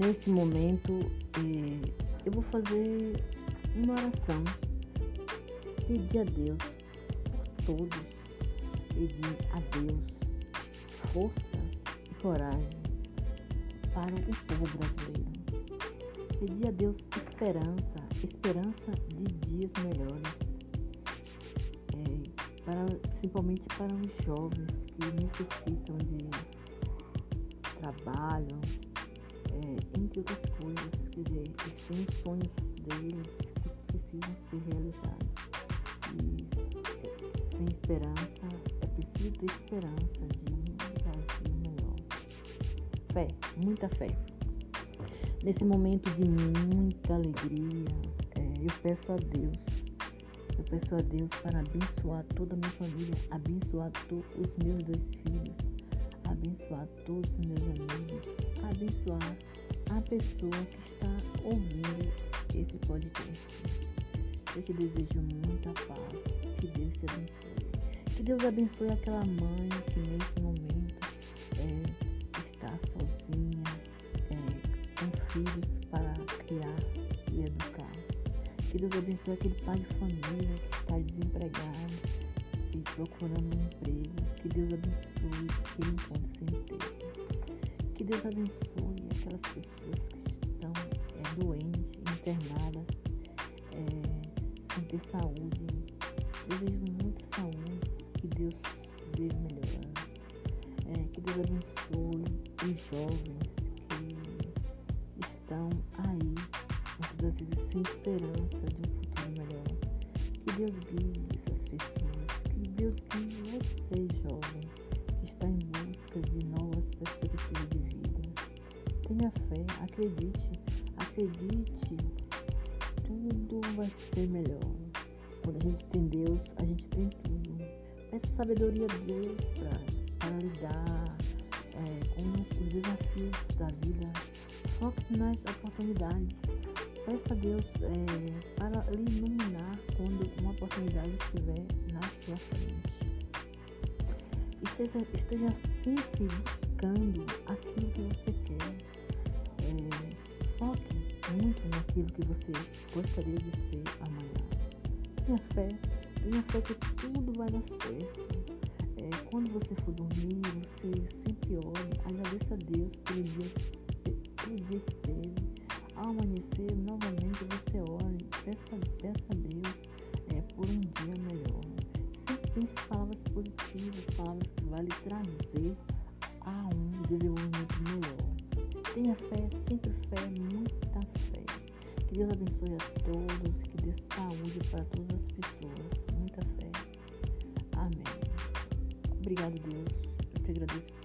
nesse momento eu vou fazer uma oração. Pedir a Deus por todos. Pedir a Deus forças e coragem para o povo brasileiro. Pedir a Deus esperança, esperança de dias melhores. É, para, principalmente para os jovens que necessitam de trabalho, entre outras coisas, quer dizer, eles têm os sonhos deles que precisam ser realizados. E sem esperança, é preciso ter esperança de um Brasil melhor. Fé, muita fé. Nesse momento de muita alegria, é, eu peço a Deus, eu peço a Deus para abençoar toda a minha família, abençoar os meus dois filhos, abençoar todos os meus amigos, abençoar a pessoa que está ouvindo esse podcast. Eu te desejo muita paz, que Deus te abençoe. Que Deus abençoe aquela mãe que nesse momento é, está sozinha, é, com filhos para criar e educar. Que Deus abençoe aquele pai de família que está desempregado e procurando um emprego. Que Deus abençoe que ele encontre emprego. Que Deus abençoe aquelas pessoas doentes, internadas, é, sem ter saúde. Desejo muita saúde, que Deus dê melhorar. É, que Deus abençoe os jovens que estão aí, muitas vezes sem esperança de um futuro melhor. Que Deus guie essas pessoas. Que Deus guie você, jovem, que está em busca de novas perspectivas de vida. Tenha fé, acredite, acredite, vai ser melhor. Quando a gente tem Deus, a gente tem tudo. Peça sabedoria a Deus para lidar é, com os desafios da vida. Foque nas oportunidades. Peça a Deus é, para lhe iluminar quando uma oportunidade estiver na sua frente. Esteja, esteja sempre muito naquilo que você gostaria de ser amanhã. Tenha fé, tenha fé que tudo vai dar certo. É, quando você for dormir, você sempre ore, agradeça a Deus pelo dia, pelo dia que teve. Ao amanhecer, novamente você ore, peça, peça a Deus é, por um dia melhor. Sempre pense palavras positivas, palavras que vão lhe trazer a um desenvolvimento melhor. Tenha fé, sempre fé, muita fé. Deus abençoe a todos, que dê saúde para todas as pessoas. Muita fé. Amém. Obrigado, Deus. Eu te agradeço